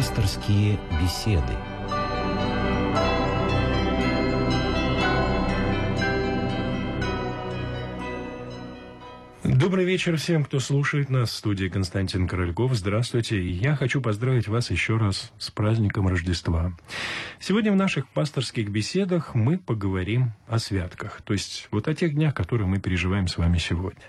Пасторские беседы. Добрый вечер всем, кто слушает нас в студии Константин Корольков. Здравствуйте. Я хочу поздравить вас еще раз с праздником Рождества. Сегодня в наших пасторских беседах мы поговорим о святках, то есть вот о тех днях, которые мы переживаем с вами сегодня.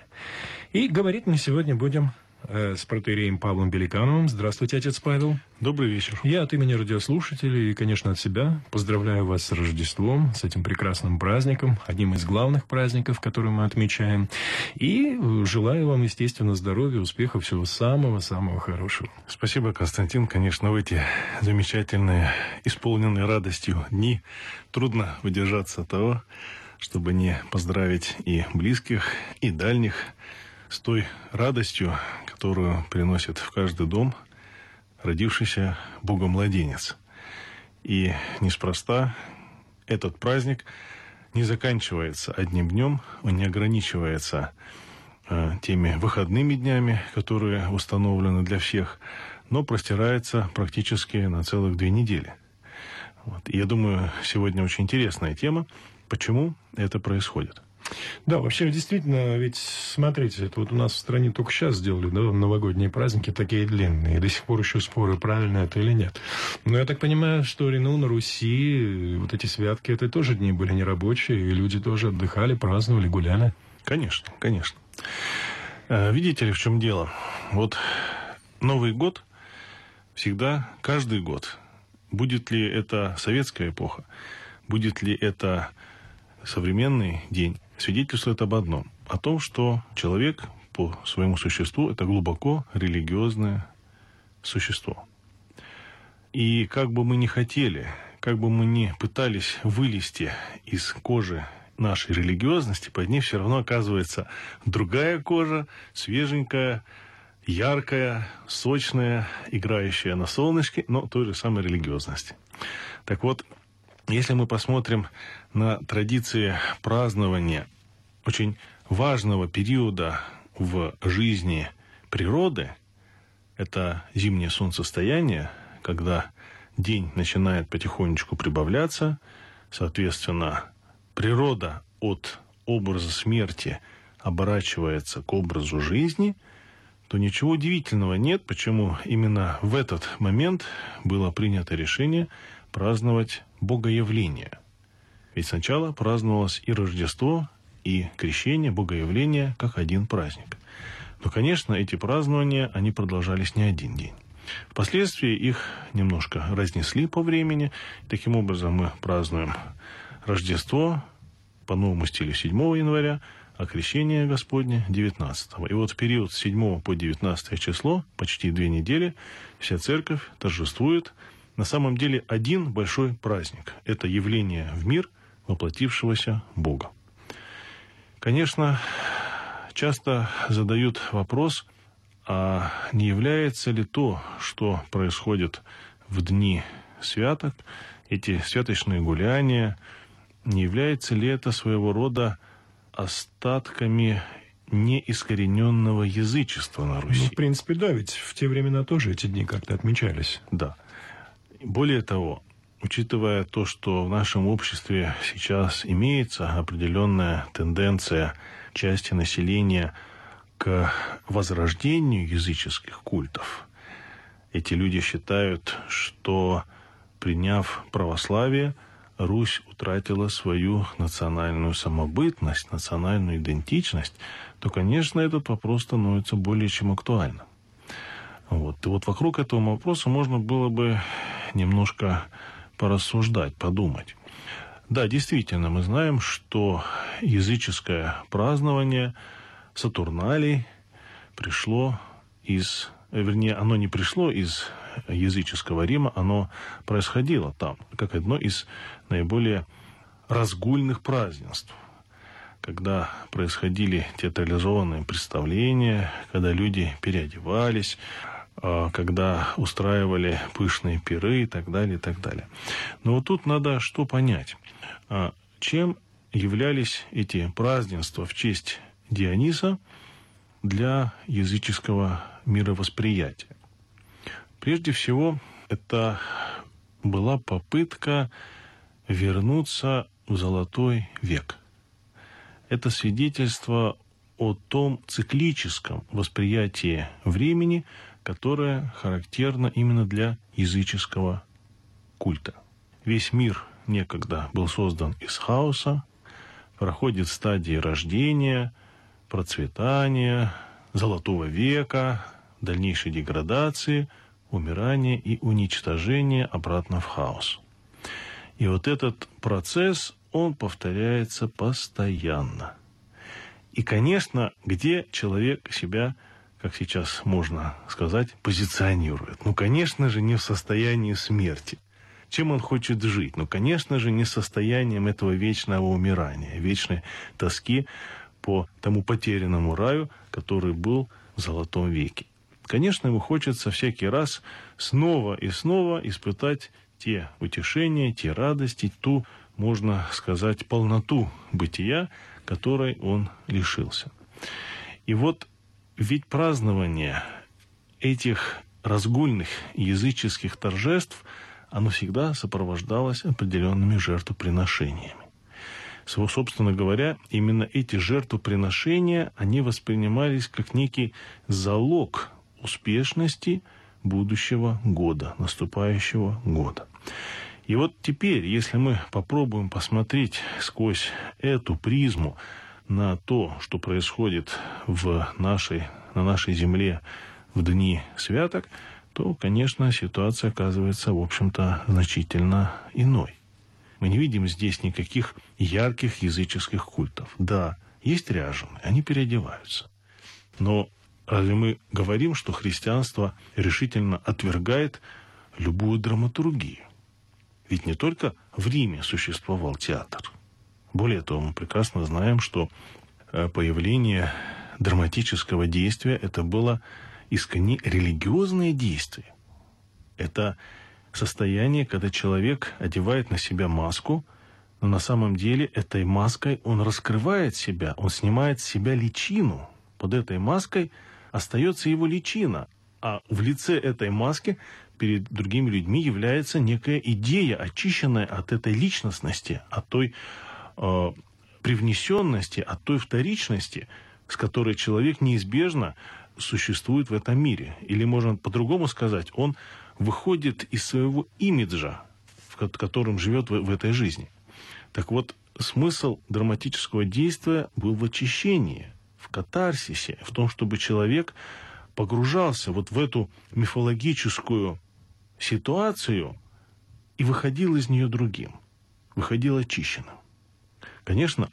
И говорить мы сегодня будем с протеереем Павлом Беликановым. Здравствуйте, отец Павел. Добрый вечер. Я от имени радиослушателей и, конечно, от себя поздравляю вас с Рождеством, с этим прекрасным праздником, одним из главных праздников, который мы отмечаем. И желаю вам, естественно, здоровья, успехов, всего самого-самого хорошего. Спасибо, Константин. Конечно, в эти замечательные, исполненные радостью дни трудно выдержаться от того, чтобы не поздравить и близких, и дальних, с той радостью, которую приносит в каждый дом родившийся Богом младенец. И неспроста этот праздник не заканчивается одним днем, он не ограничивается э, теми выходными днями, которые установлены для всех, но простирается практически на целых две недели. Вот. И я думаю, сегодня очень интересная тема, почему это происходит – да, вообще, действительно, ведь, смотрите, это вот у нас в стране только сейчас сделали, да, новогодние праздники такие длинные, и до сих пор еще споры, правильно это или нет. Но я так понимаю, что ну, на Руси вот эти святки, это тоже дни были нерабочие, и люди тоже отдыхали, праздновали, гуляли. Конечно, конечно. Э, видите ли, в чем дело? Вот Новый год всегда, каждый год, будет ли это советская эпоха, будет ли это современный день, свидетельствует об одном. О том, что человек по своему существу это глубоко религиозное существо. И как бы мы ни хотели, как бы мы ни пытались вылезти из кожи нашей религиозности, под ней все равно оказывается другая кожа, свеженькая, яркая, сочная, играющая на солнышке, но той же самой религиозности. Так вот, если мы посмотрим на традиции празднования очень важного периода в жизни природы, это зимнее солнцестояние, когда день начинает потихонечку прибавляться, соответственно, природа от образа смерти оборачивается к образу жизни, то ничего удивительного нет, почему именно в этот момент было принято решение праздновать Богоявление. Ведь сначала праздновалось и Рождество, и Крещение, Богоявление, как один праздник. Но, конечно, эти празднования, они продолжались не один день. Впоследствии их немножко разнесли по времени. Таким образом, мы празднуем Рождество по новому стилю 7 января, а крещение Господне 19. И вот в период с 7 по 19 число, почти две недели, вся церковь торжествует на самом деле один большой праздник. Это явление в мир воплотившегося Бога. Конечно, часто задают вопрос, а не является ли то, что происходит в дни святок, эти святочные гуляния, не является ли это своего рода остатками неискорененного язычества на Руси? Ну, в принципе, да, ведь в те времена тоже эти дни как-то отмечались. Да. Более того, учитывая то, что в нашем обществе сейчас имеется определенная тенденция части населения к возрождению языческих культов, эти люди считают, что приняв православие, Русь утратила свою национальную самобытность, национальную идентичность, то, конечно, этот вопрос становится более чем актуальным. Вот. И вот вокруг этого вопроса можно было бы немножко порассуждать, подумать. Да, действительно, мы знаем, что языческое празднование Сатурналей пришло из... Вернее, оно не пришло из языческого Рима, оно происходило там, как одно из наиболее разгульных празднеств когда происходили театрализованные представления, когда люди переодевались, когда устраивали пышные пиры и так далее, и так далее. Но вот тут надо что понять. А, чем являлись эти празднества в честь Диониса для языческого мировосприятия? Прежде всего, это была попытка вернуться в золотой век. Это свидетельство о том циклическом восприятии времени, которое характерно именно для языческого культа. Весь мир некогда был создан из хаоса, проходит стадии рождения, процветания, золотого века, дальнейшей деградации, умирания и уничтожения обратно в хаос. И вот этот процесс, он повторяется постоянно. И, конечно, где человек себя, как сейчас можно сказать, позиционирует? Ну, конечно же, не в состоянии смерти. Чем он хочет жить? Ну, конечно же, не состоянием этого вечного умирания, вечной тоски по тому потерянному раю, который был в Золотом веке. Конечно, ему хочется всякий раз снова и снова испытать те утешения, те радости, ту, можно сказать, полноту бытия, которой он лишился. И вот ведь празднование этих разгульных языческих торжеств, оно всегда сопровождалось определенными жертвоприношениями. Собственно говоря, именно эти жертвоприношения, они воспринимались как некий залог успешности будущего года, наступающего года. И вот теперь, если мы попробуем посмотреть сквозь эту призму на то, что происходит в нашей, на нашей земле в дни святок, то, конечно, ситуация оказывается, в общем-то, значительно иной. Мы не видим здесь никаких ярких языческих культов. Да, есть ряженые, они переодеваются. Но разве мы говорим, что христианство решительно отвергает любую драматургию? Ведь не только в Риме существовал театр. Более того, мы прекрасно знаем, что э, появление драматического действия это было искренне религиозное действие. Это состояние, когда человек одевает на себя маску, но на самом деле этой маской он раскрывает себя, он снимает с себя личину. Под этой маской остается его личина, а в лице этой маски перед другими людьми является некая идея, очищенная от этой личностности, от той привнесенности, от той вторичности, с которой человек неизбежно существует в этом мире. Или можно по-другому сказать, он выходит из своего имиджа, в котором живет в этой жизни. Так вот, смысл драматического действия был в очищении, в катарсисе, в том, чтобы человек погружался вот в эту мифологическую ситуацию и выходил из нее другим, выходил очищенным. Конечно,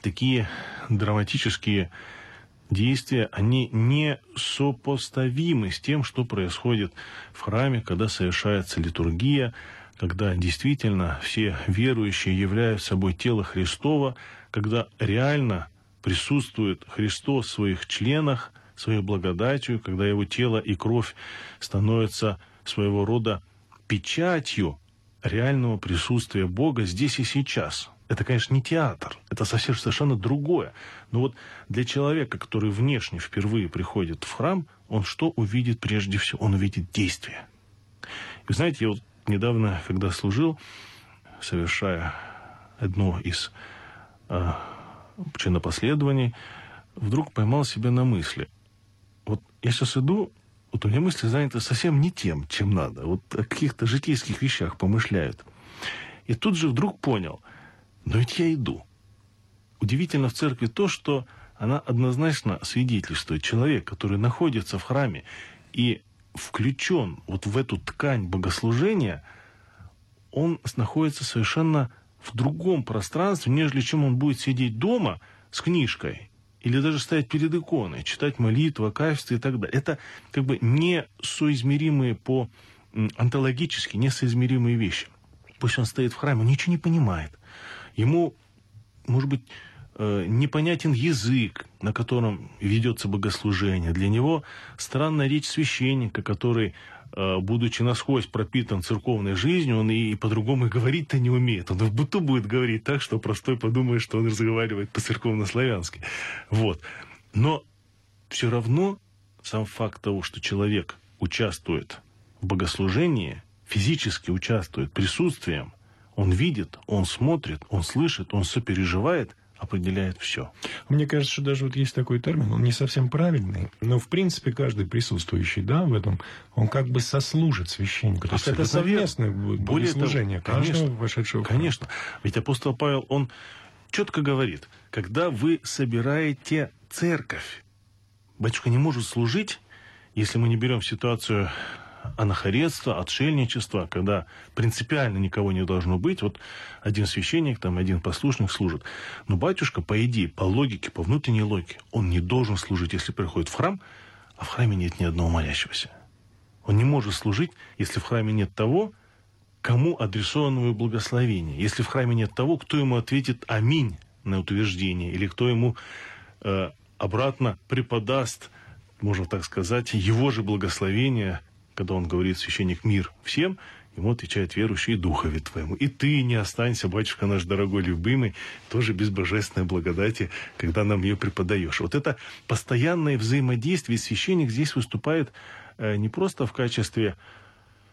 такие драматические действия, они не сопоставимы с тем, что происходит в храме, когда совершается литургия, когда действительно все верующие являют собой тело Христова, когда реально присутствует Христос в своих членах, своей благодатью, когда его тело и кровь становятся своего рода печатью реального присутствия Бога здесь и сейчас – это, конечно, не театр, это совсем совершенно другое. Но вот для человека, который внешне впервые приходит в храм, он что увидит прежде всего? Он увидит действие. Вы знаете, я вот недавно, когда служил, совершая одно из э, чинопоследований, вдруг поймал себя на мысли. Вот я сейчас иду, вот у меня мысли заняты совсем не тем, чем надо. Вот о каких-то житейских вещах помышляют. И тут же вдруг понял – но ведь я иду. Удивительно в церкви то, что она однозначно свидетельствует. Человек, который находится в храме и включен вот в эту ткань богослужения, он находится совершенно в другом пространстве, нежели чем он будет сидеть дома с книжкой или даже стоять перед иконой, читать молитву, качество и так далее. Это как бы несоизмеримые по онтологически несоизмеримые вещи. Пусть он стоит в храме, он ничего не понимает ему, может быть, э, непонятен язык, на котором ведется богослужение. Для него странная речь священника, который, э, будучи насквозь пропитан церковной жизнью, он и по-другому говорить-то не умеет. Он в быту будет говорить так, что простой подумает, что он разговаривает по-церковно-славянски. Вот. Но все равно сам факт того, что человек участвует в богослужении физически участвует присутствием, он видит, он смотрит, он слышит, он сопереживает, определяет все. Мне кажется, что даже вот есть такой термин, он не совсем правильный, но в принципе каждый присутствующий, да, в этом, он как бы сослужит священнику. То есть это совместное Более служение конечно, вошедшего. Конечно. Ведь апостол Павел, он четко говорит, когда вы собираете церковь, батюшка не может служить, если мы не берем ситуацию анахаретства, отшельничества, когда принципиально никого не должно быть. Вот один священник, там один послушник служит. Но батюшка, по идее, по логике, по внутренней логике, он не должен служить, если приходит в храм, а в храме нет ни одного молящегося. Он не может служить, если в храме нет того, кому адресовано благословение. Если в храме нет того, кто ему ответит «Аминь» на утверждение, или кто ему э, обратно преподаст, можно так сказать, его же благословение когда он говорит священник мир всем, ему отвечает верующий духове твоему. И ты не останься, батюшка наш дорогой любимый, тоже без божественной благодати, когда нам ее преподаешь. Вот это постоянное взаимодействие. Священник здесь выступает э, не просто в качестве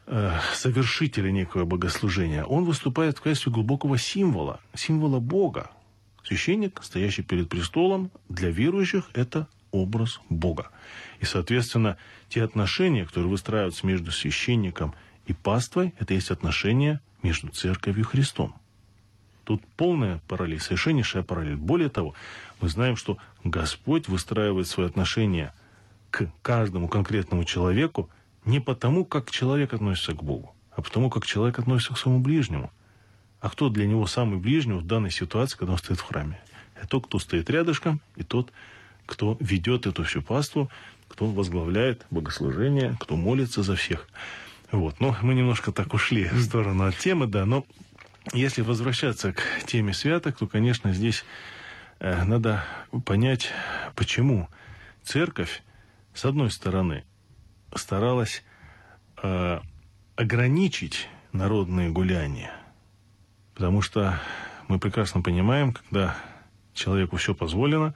э, совершителя некого богослужения, он выступает в качестве глубокого символа, символа Бога. Священник, стоящий перед престолом, для верующих это образ Бога. И, соответственно, те отношения, которые выстраиваются между священником и паствой, это есть отношения между церковью и Христом. Тут полная параллель, совершеннейшая параллель. Более того, мы знаем, что Господь выстраивает свои отношения к каждому конкретному человеку не потому, как человек относится к Богу, а потому, как человек относится к своему ближнему. А кто для него самый ближний в данной ситуации, когда он стоит в храме? Это тот, кто стоит рядышком, и тот, кто ведет эту всю паству, кто возглавляет богослужение, кто молится за всех. Вот. Но мы немножко так ушли в сторону от темы, да, но если возвращаться к теме святок, то, конечно, здесь э, надо понять, почему церковь, с одной стороны, старалась э, ограничить народные гуляния, потому что мы прекрасно понимаем, когда человеку все позволено,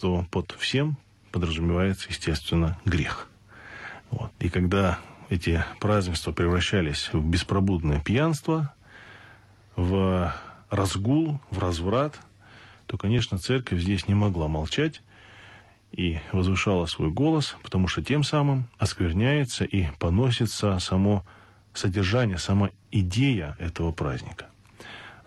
то под всем подразумевается, естественно, грех. Вот. И когда эти празднества превращались в беспробудное пьянство, в разгул, в разврат, то, конечно, церковь здесь не могла молчать и возвышала свой голос, потому что тем самым оскверняется и поносится само содержание, сама идея этого праздника.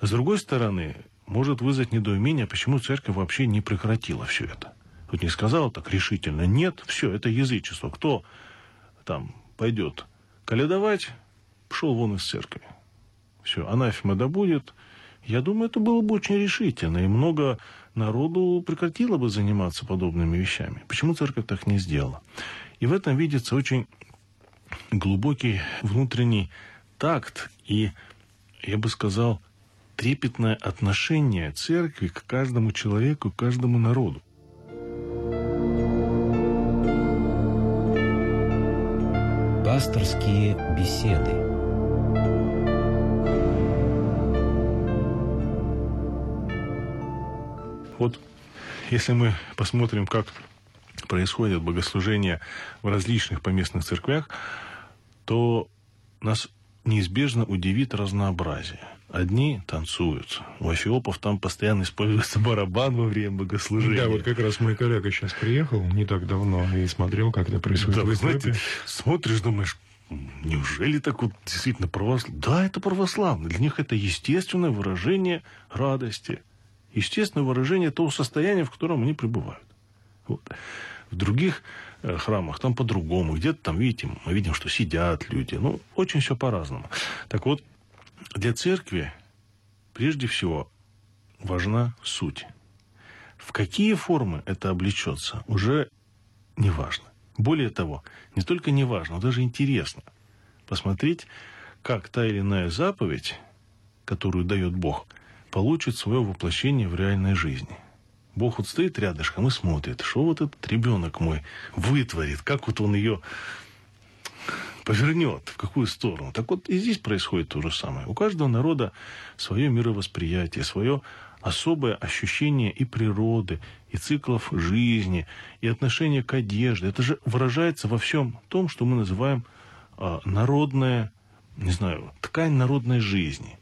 С другой стороны, может вызвать недоумение, почему церковь вообще не прекратила все это хоть не сказал так решительно, нет, все, это язычество. Кто там пойдет каледовать, пошел вон из церкви. Все, анафема да будет. Я думаю, это было бы очень решительно, и много народу прекратило бы заниматься подобными вещами. Почему церковь так не сделала? И в этом видится очень глубокий внутренний такт и, я бы сказал, трепетное отношение церкви к каждому человеку, к каждому народу. Пасторские беседы. Вот если мы посмотрим, как происходят богослужения в различных поместных церквях, то нас неизбежно удивит разнообразие. Одни танцуют. У афиопов там постоянно используется барабан во время богослужения. Да, вот как раз мой коллега сейчас приехал не так давно и смотрел, как это происходит да, в знаете, смотришь, думаешь, неужели так вот действительно православно? Да, это православно. Для них это естественное выражение радости. Естественное выражение того состояния, в котором они пребывают. Вот. В других э, храмах там по-другому. Где-то там, видите, мы видим, что сидят люди. Ну, очень все по-разному. Так вот, для церкви прежде всего важна суть. В какие формы это облечется, уже не важно. Более того, не только не важно, но даже интересно посмотреть, как та или иная заповедь, которую дает Бог, получит свое воплощение в реальной жизни. Бог вот стоит рядышком и смотрит, что вот этот ребенок мой вытворит, как вот он ее повернет, в какую сторону. Так вот и здесь происходит то же самое. У каждого народа свое мировосприятие, свое особое ощущение и природы, и циклов жизни, и отношение к одежде. Это же выражается во всем том, что мы называем э, народная, не знаю, ткань народной жизни.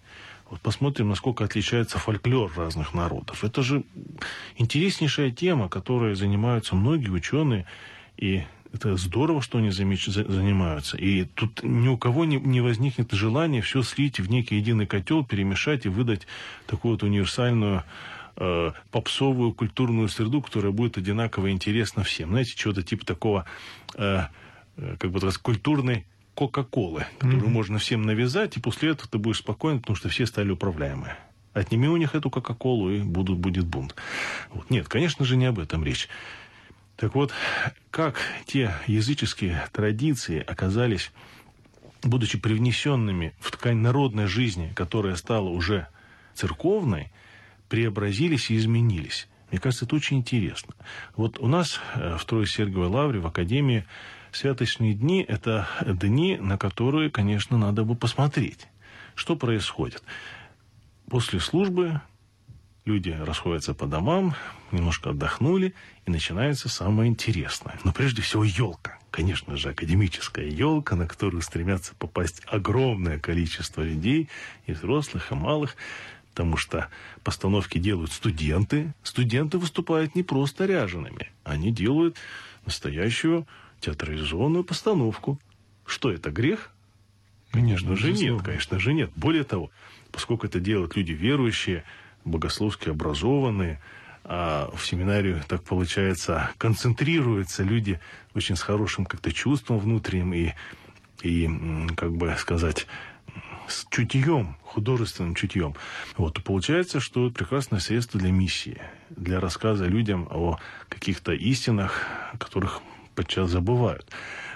Вот посмотрим, насколько отличается фольклор разных народов. Это же интереснейшая тема, которой занимаются многие ученые, и это здорово, что они занимаются. И тут ни у кого не, не возникнет желания все слить в некий единый котел, перемешать и выдать такую вот универсальную э, попсовую культурную среду, которая будет одинаково интересна всем. Знаете, чего-то типа такого, э, э как бы сказать, культурной Кока-Колы, которую mm-hmm. можно всем навязать, и после этого ты будешь спокоен, потому что все стали управляемые. Отними у них эту Кока-Колу, и будут, будет бунт. Вот. Нет, конечно же, не об этом речь. Так вот, как те языческие традиции оказались, будучи привнесенными в ткань народной жизни, которая стала уже церковной, преобразились и изменились. Мне кажется, это очень интересно. Вот у нас э, в Троице-Сергиевой Лавре, в Академии, святочные дни – это дни, на которые, конечно, надо бы посмотреть, что происходит. После службы Люди расходятся по домам, немножко отдохнули, начинается самое интересное. Но прежде всего елка. Конечно же, академическая елка, на которую стремятся попасть огромное количество людей, и взрослых, и малых, потому что постановки делают студенты. Студенты выступают не просто ряжеными, они делают настоящую театрализованную постановку. Что это, грех? Конечно же нет, конечно же нет. Более того, поскольку это делают люди верующие, богословски образованные, в семинарию, так получается, концентрируются люди очень с хорошим как-то чувством внутренним и, и как бы сказать, с чутьем, художественным чутьем. Вот, получается, что это прекрасное средство для миссии, для рассказа людям о каких-то истинах, которых подчас забывают.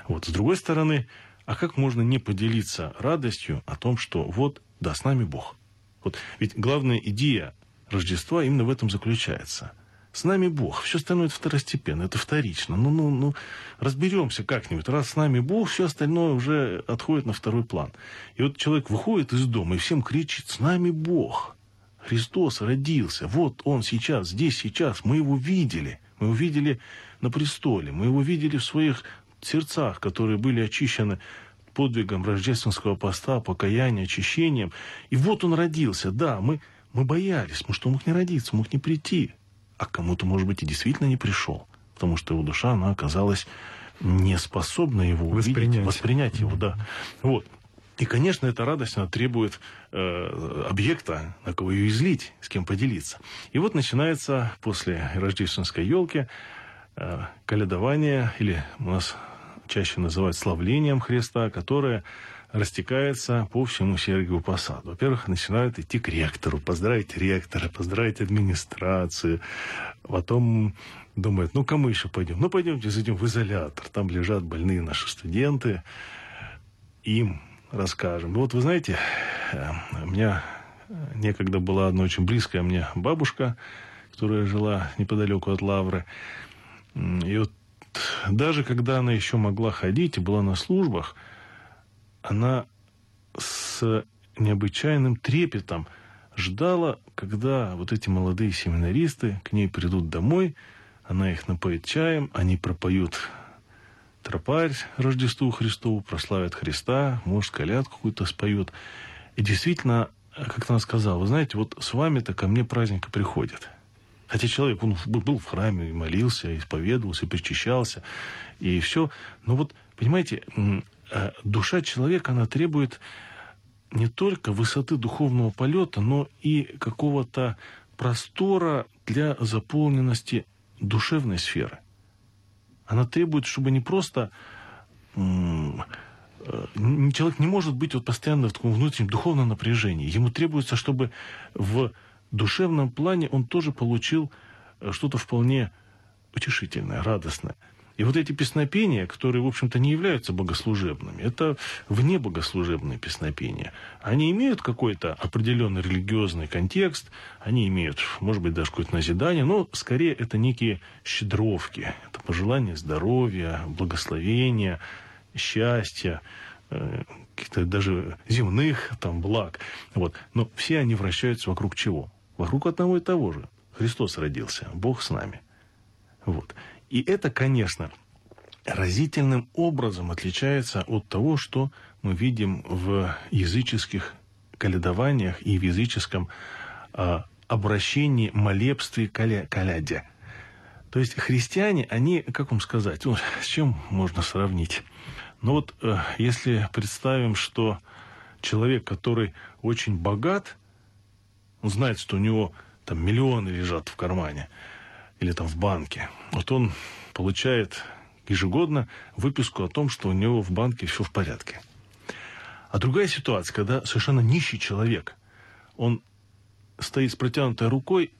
Вот, с другой стороны, а как можно не поделиться радостью о том, что вот, да, с нами Бог – вот, ведь главная идея Рождества именно в этом заключается. С нами Бог, все остальное это второстепенно, это вторично. Ну, ну, ну, разберемся как-нибудь. Раз с нами Бог, все остальное уже отходит на второй план. И вот человек выходит из дома и всем кричит, с нами Бог. Христос родился, вот Он сейчас, здесь, сейчас, мы Его видели. Мы Его видели на престоле, мы Его видели в своих сердцах, которые были очищены подвигом рождественского поста, покаяния, очищением. И вот он родился. Да, мы, мы боялись, мы что мог не родиться, мог не прийти. А кому-то, может быть, и действительно не пришел. Потому что его душа, она оказалась не способна его воспринять, увидеть, воспринять его, да. Вот. И, конечно, эта радость, она требует э, объекта, на кого ее излить, с кем поделиться. И вот начинается после рождественской елки э, каледование, или у нас чаще называют славлением Христа, которое растекается по всему Сергиеву Посаду. Во-первых, начинают идти к ректору, поздравить ректора, поздравить администрацию. Потом думают, ну, кому еще пойдем? Ну, пойдемте зайдем в изолятор. Там лежат больные наши студенты. Им расскажем. Вот вы знаете, э, у меня некогда была одна очень близкая мне бабушка, которая жила неподалеку от Лавры. И вот даже когда она еще могла ходить и была на службах, она с необычайным трепетом ждала, когда вот эти молодые семинаристы к ней придут домой, она их напоит чаем, они пропоют тропарь Рождеству Христову, прославят Христа, может, колядку какую-то споют. И действительно, как она сказала, вы знаете, вот с вами-то ко мне праздника приходит. Хотя человек, он был в храме, молился, исповедовался, причащался, и все. Но вот, понимаете, душа человека, она требует не только высоты духовного полета, но и какого-то простора для заполненности душевной сферы. Она требует, чтобы не просто э, человек не может быть вот постоянно в таком внутреннем духовном напряжении. Ему требуется, чтобы в душевном плане он тоже получил э, что-то вполне утешительное, радостное. И вот эти песнопения, которые, в общем-то, не являются богослужебными, это вне богослужебные песнопения. Они имеют какой-то определенный религиозный контекст, они имеют, может быть, даже какое-то назидание, но скорее это некие щедровки, это пожелание здоровья, благословения, счастья, э, каких-то даже земных там благ. Вот. Но все они вращаются вокруг чего? Вокруг одного и того же. Христос родился, Бог с нами. Вот. И это, конечно, разительным образом отличается от того, что мы видим в языческих калядованиях и в языческом э, обращении, молебстве, каля, каляде. То есть христиане, они, как вам сказать, ну, с чем можно сравнить? Ну вот, э, если представим, что человек, который очень богат, он знает, что у него там миллионы лежат в кармане или там в банке, вот он получает ежегодно выписку о том, что у него в банке все в порядке. А другая ситуация, когда совершенно нищий человек, он стоит с протянутой рукой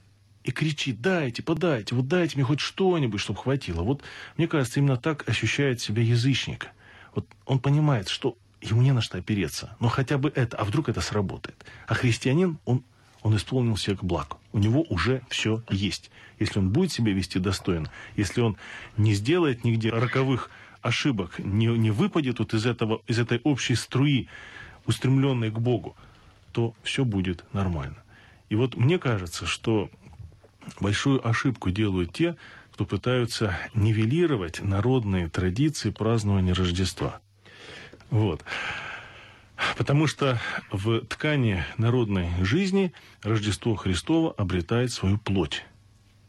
и кричит, дайте, подайте, вот дайте мне хоть что-нибудь, чтобы хватило. Вот мне кажется, именно так ощущает себя язычник. Вот он понимает, что ему не на что опереться, но хотя бы это, а вдруг это сработает. А христианин, он, он исполнил всех благ. У него уже все есть. Если он будет себя вести достойно, если он не сделает нигде роковых ошибок, не, не выпадет вот из, этого, из этой общей струи, устремленной к Богу, то все будет нормально. И вот мне кажется, что большую ошибку делают те, кто пытаются нивелировать народные традиции празднования Рождества. Вот. Потому что в ткани народной жизни Рождество Христово обретает свою плоть.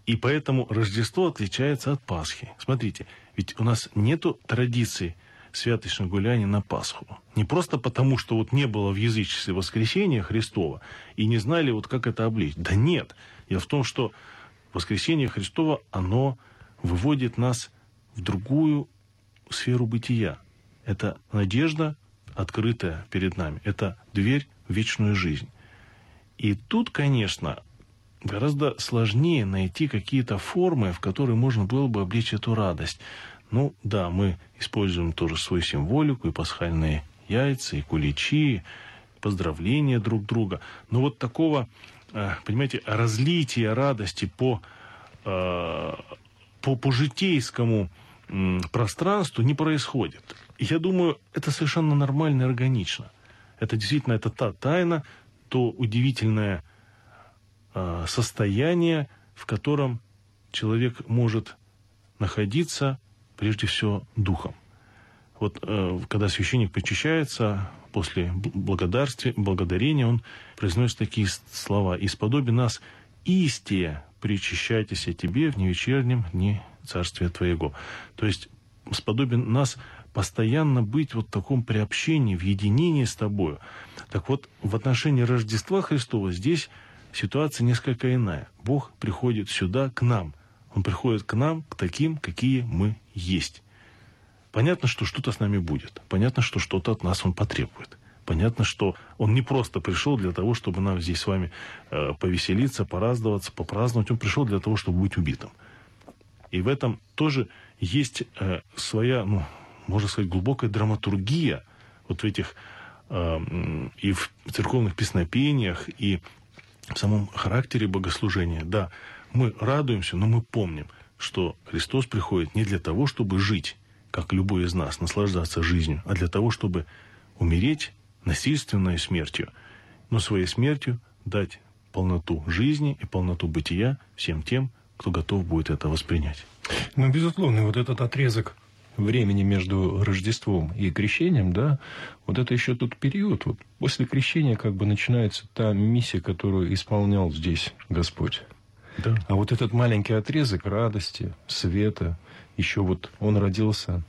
И поэтому Рождество отличается от Пасхи. Смотрите, ведь у нас нет традиции святочных гуляний на Пасху. Не просто потому, что вот не было в язычестве воскресения Христова и не знали, вот как это облечь. Да нет. Дело в том, что воскресение Христова, оно выводит нас в другую сферу бытия. Это надежда, открытая перед нами. Это дверь в вечную жизнь. И тут, конечно, гораздо сложнее найти какие-то формы, в которые можно было бы облечь эту радость. Ну да, мы используем тоже свою символику, и пасхальные яйца, и куличи, поздравления друг друга. Но вот такого, э, понимаете, разлития радости по, э, по, по житейскому пространству не происходит. Я думаю, это совершенно нормально и органично. Это действительно это та тайна, то удивительное э, состояние, в котором человек может находиться, прежде всего, духом. Вот э, когда священник причащается, после благодарствия, благодарения он произносит такие слова. «Исподоби нас истия, причащайтесь тебе в невечернем дне Царствия Твоего». То есть сподобен нас постоянно быть вот в таком приобщении, в единении с Тобою. Так вот, в отношении Рождества Христова здесь ситуация несколько иная. Бог приходит сюда, к нам. Он приходит к нам, к таким, какие мы есть. Понятно, что что-то с нами будет. Понятно, что что-то от нас Он потребует. Понятно, что Он не просто пришел для того, чтобы нам здесь с вами э, повеселиться, пораздаваться, попраздновать. Он пришел для того, чтобы быть убитым. И в этом тоже есть э, своя, ну, можно сказать, глубокая драматургия вот в этих э, и в церковных песнопениях, и в самом характере богослужения. Да, мы радуемся, но мы помним, что Христос приходит не для того, чтобы жить, как любой из нас, наслаждаться жизнью, а для того, чтобы умереть насильственной смертью, но своей смертью дать полноту жизни и полноту бытия всем тем, кто готов будет это воспринять. Ну, безусловно, вот этот отрезок времени между Рождеством и крещением, да, вот это еще тот период. Вот после крещения как бы начинается та миссия, которую исполнял здесь Господь. Да. А вот этот маленький отрезок радости, света, еще вот он родился,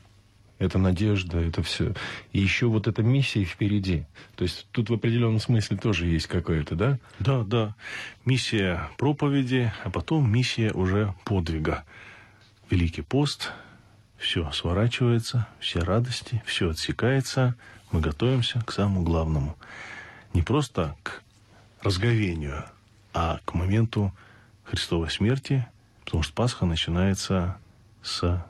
это надежда, это все. И еще вот эта миссия впереди. То есть тут в определенном смысле тоже есть какая-то, да? Да, да. Миссия проповеди, а потом миссия уже подвига. Великий пост, все сворачивается, все радости, все отсекается, мы готовимся к самому главному. Не просто к разговению, а к моменту Христовой смерти, потому что Пасха начинается с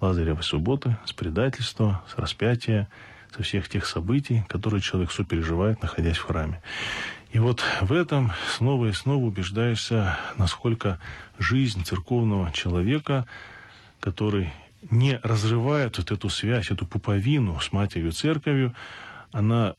Лазаревой субботы, с предательства, с распятия, со всех тех событий, которые человек сопереживает, находясь в храме. И вот в этом снова и снова убеждаешься, насколько жизнь церковного человека, который не разрывает вот эту связь, эту пуповину с матерью церковью, она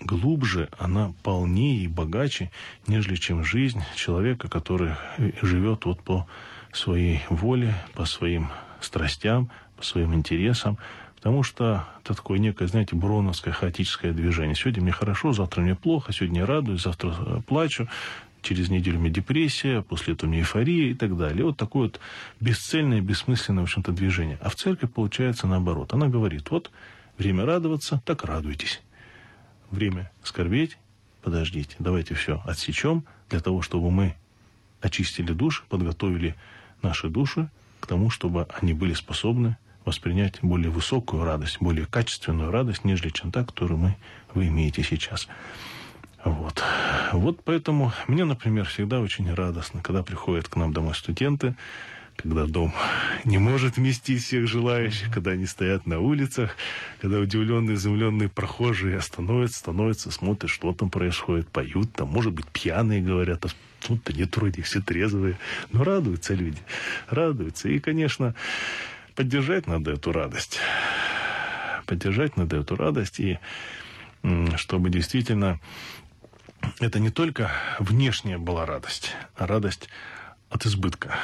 глубже, она полнее и богаче, нежели чем жизнь человека, который живет вот по своей воле, по своим страстям, по своим интересам, потому что это такое некое, знаете, броновское хаотическое движение. Сегодня мне хорошо, завтра мне плохо, сегодня я радуюсь, завтра э, плачу, через неделю у меня депрессия, после этого у меня эйфория и так далее. Вот такое вот бесцельное, бессмысленное, в общем-то, движение. А в церкви получается наоборот. Она говорит, вот время радоваться, так радуйтесь. Время скорбеть, подождите, давайте все отсечем для того, чтобы мы очистили души, подготовили наши души к тому, чтобы они были способны воспринять более высокую радость, более качественную радость, нежели чем та, которую мы, вы имеете сейчас. Вот. вот поэтому мне, например, всегда очень радостно, когда приходят к нам домой студенты, когда дом не может вместить всех желающих, когда они стоят на улицах, когда удивленные, изумленные прохожие остановятся, становятся, смотрят, что там происходит, поют, там, может быть, пьяные говорят, а тут-то нет вроде все трезвые, но радуются люди, радуются. И, конечно, поддержать надо эту радость, поддержать надо эту радость, и чтобы действительно это не только внешняя была радость, а радость от избытка,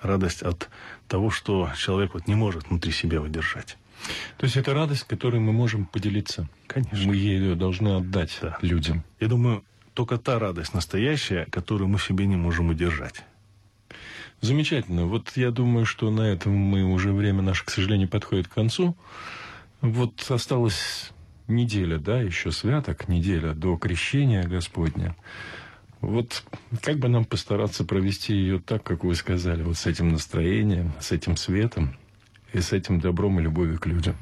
радость от того, что человек вот не может внутри себя выдержать. То есть это радость, которой мы можем поделиться. Конечно. Мы ее должны отдать да. людям. Я думаю, только та радость настоящая, которую мы в себе не можем удержать. Замечательно. Вот я думаю, что на этом мы уже время наше, к сожалению, подходит к концу. Вот осталось неделя, да, еще святок, неделя до крещения Господня. Вот как бы нам постараться провести ее так, как вы сказали, вот с этим настроением, с этим светом и с этим добром и любовью к людям.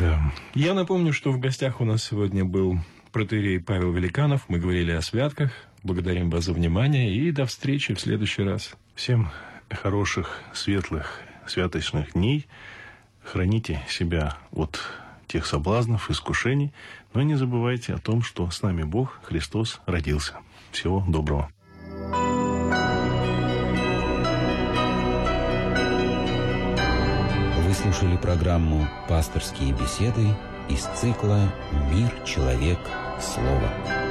Да. Я напомню, что в гостях у нас сегодня был протеерей Павел Великанов. Мы говорили о святках. Благодарим вас за внимание и до встречи в следующий раз. Всем хороших, светлых, святочных дней. Храните себя от тех соблазнов, искушений. Но не забывайте о том, что с нами Бог, Христос, родился. Всего доброго. Вы слушали программу «Пасторские беседы» из цикла «Мир, человек, слово».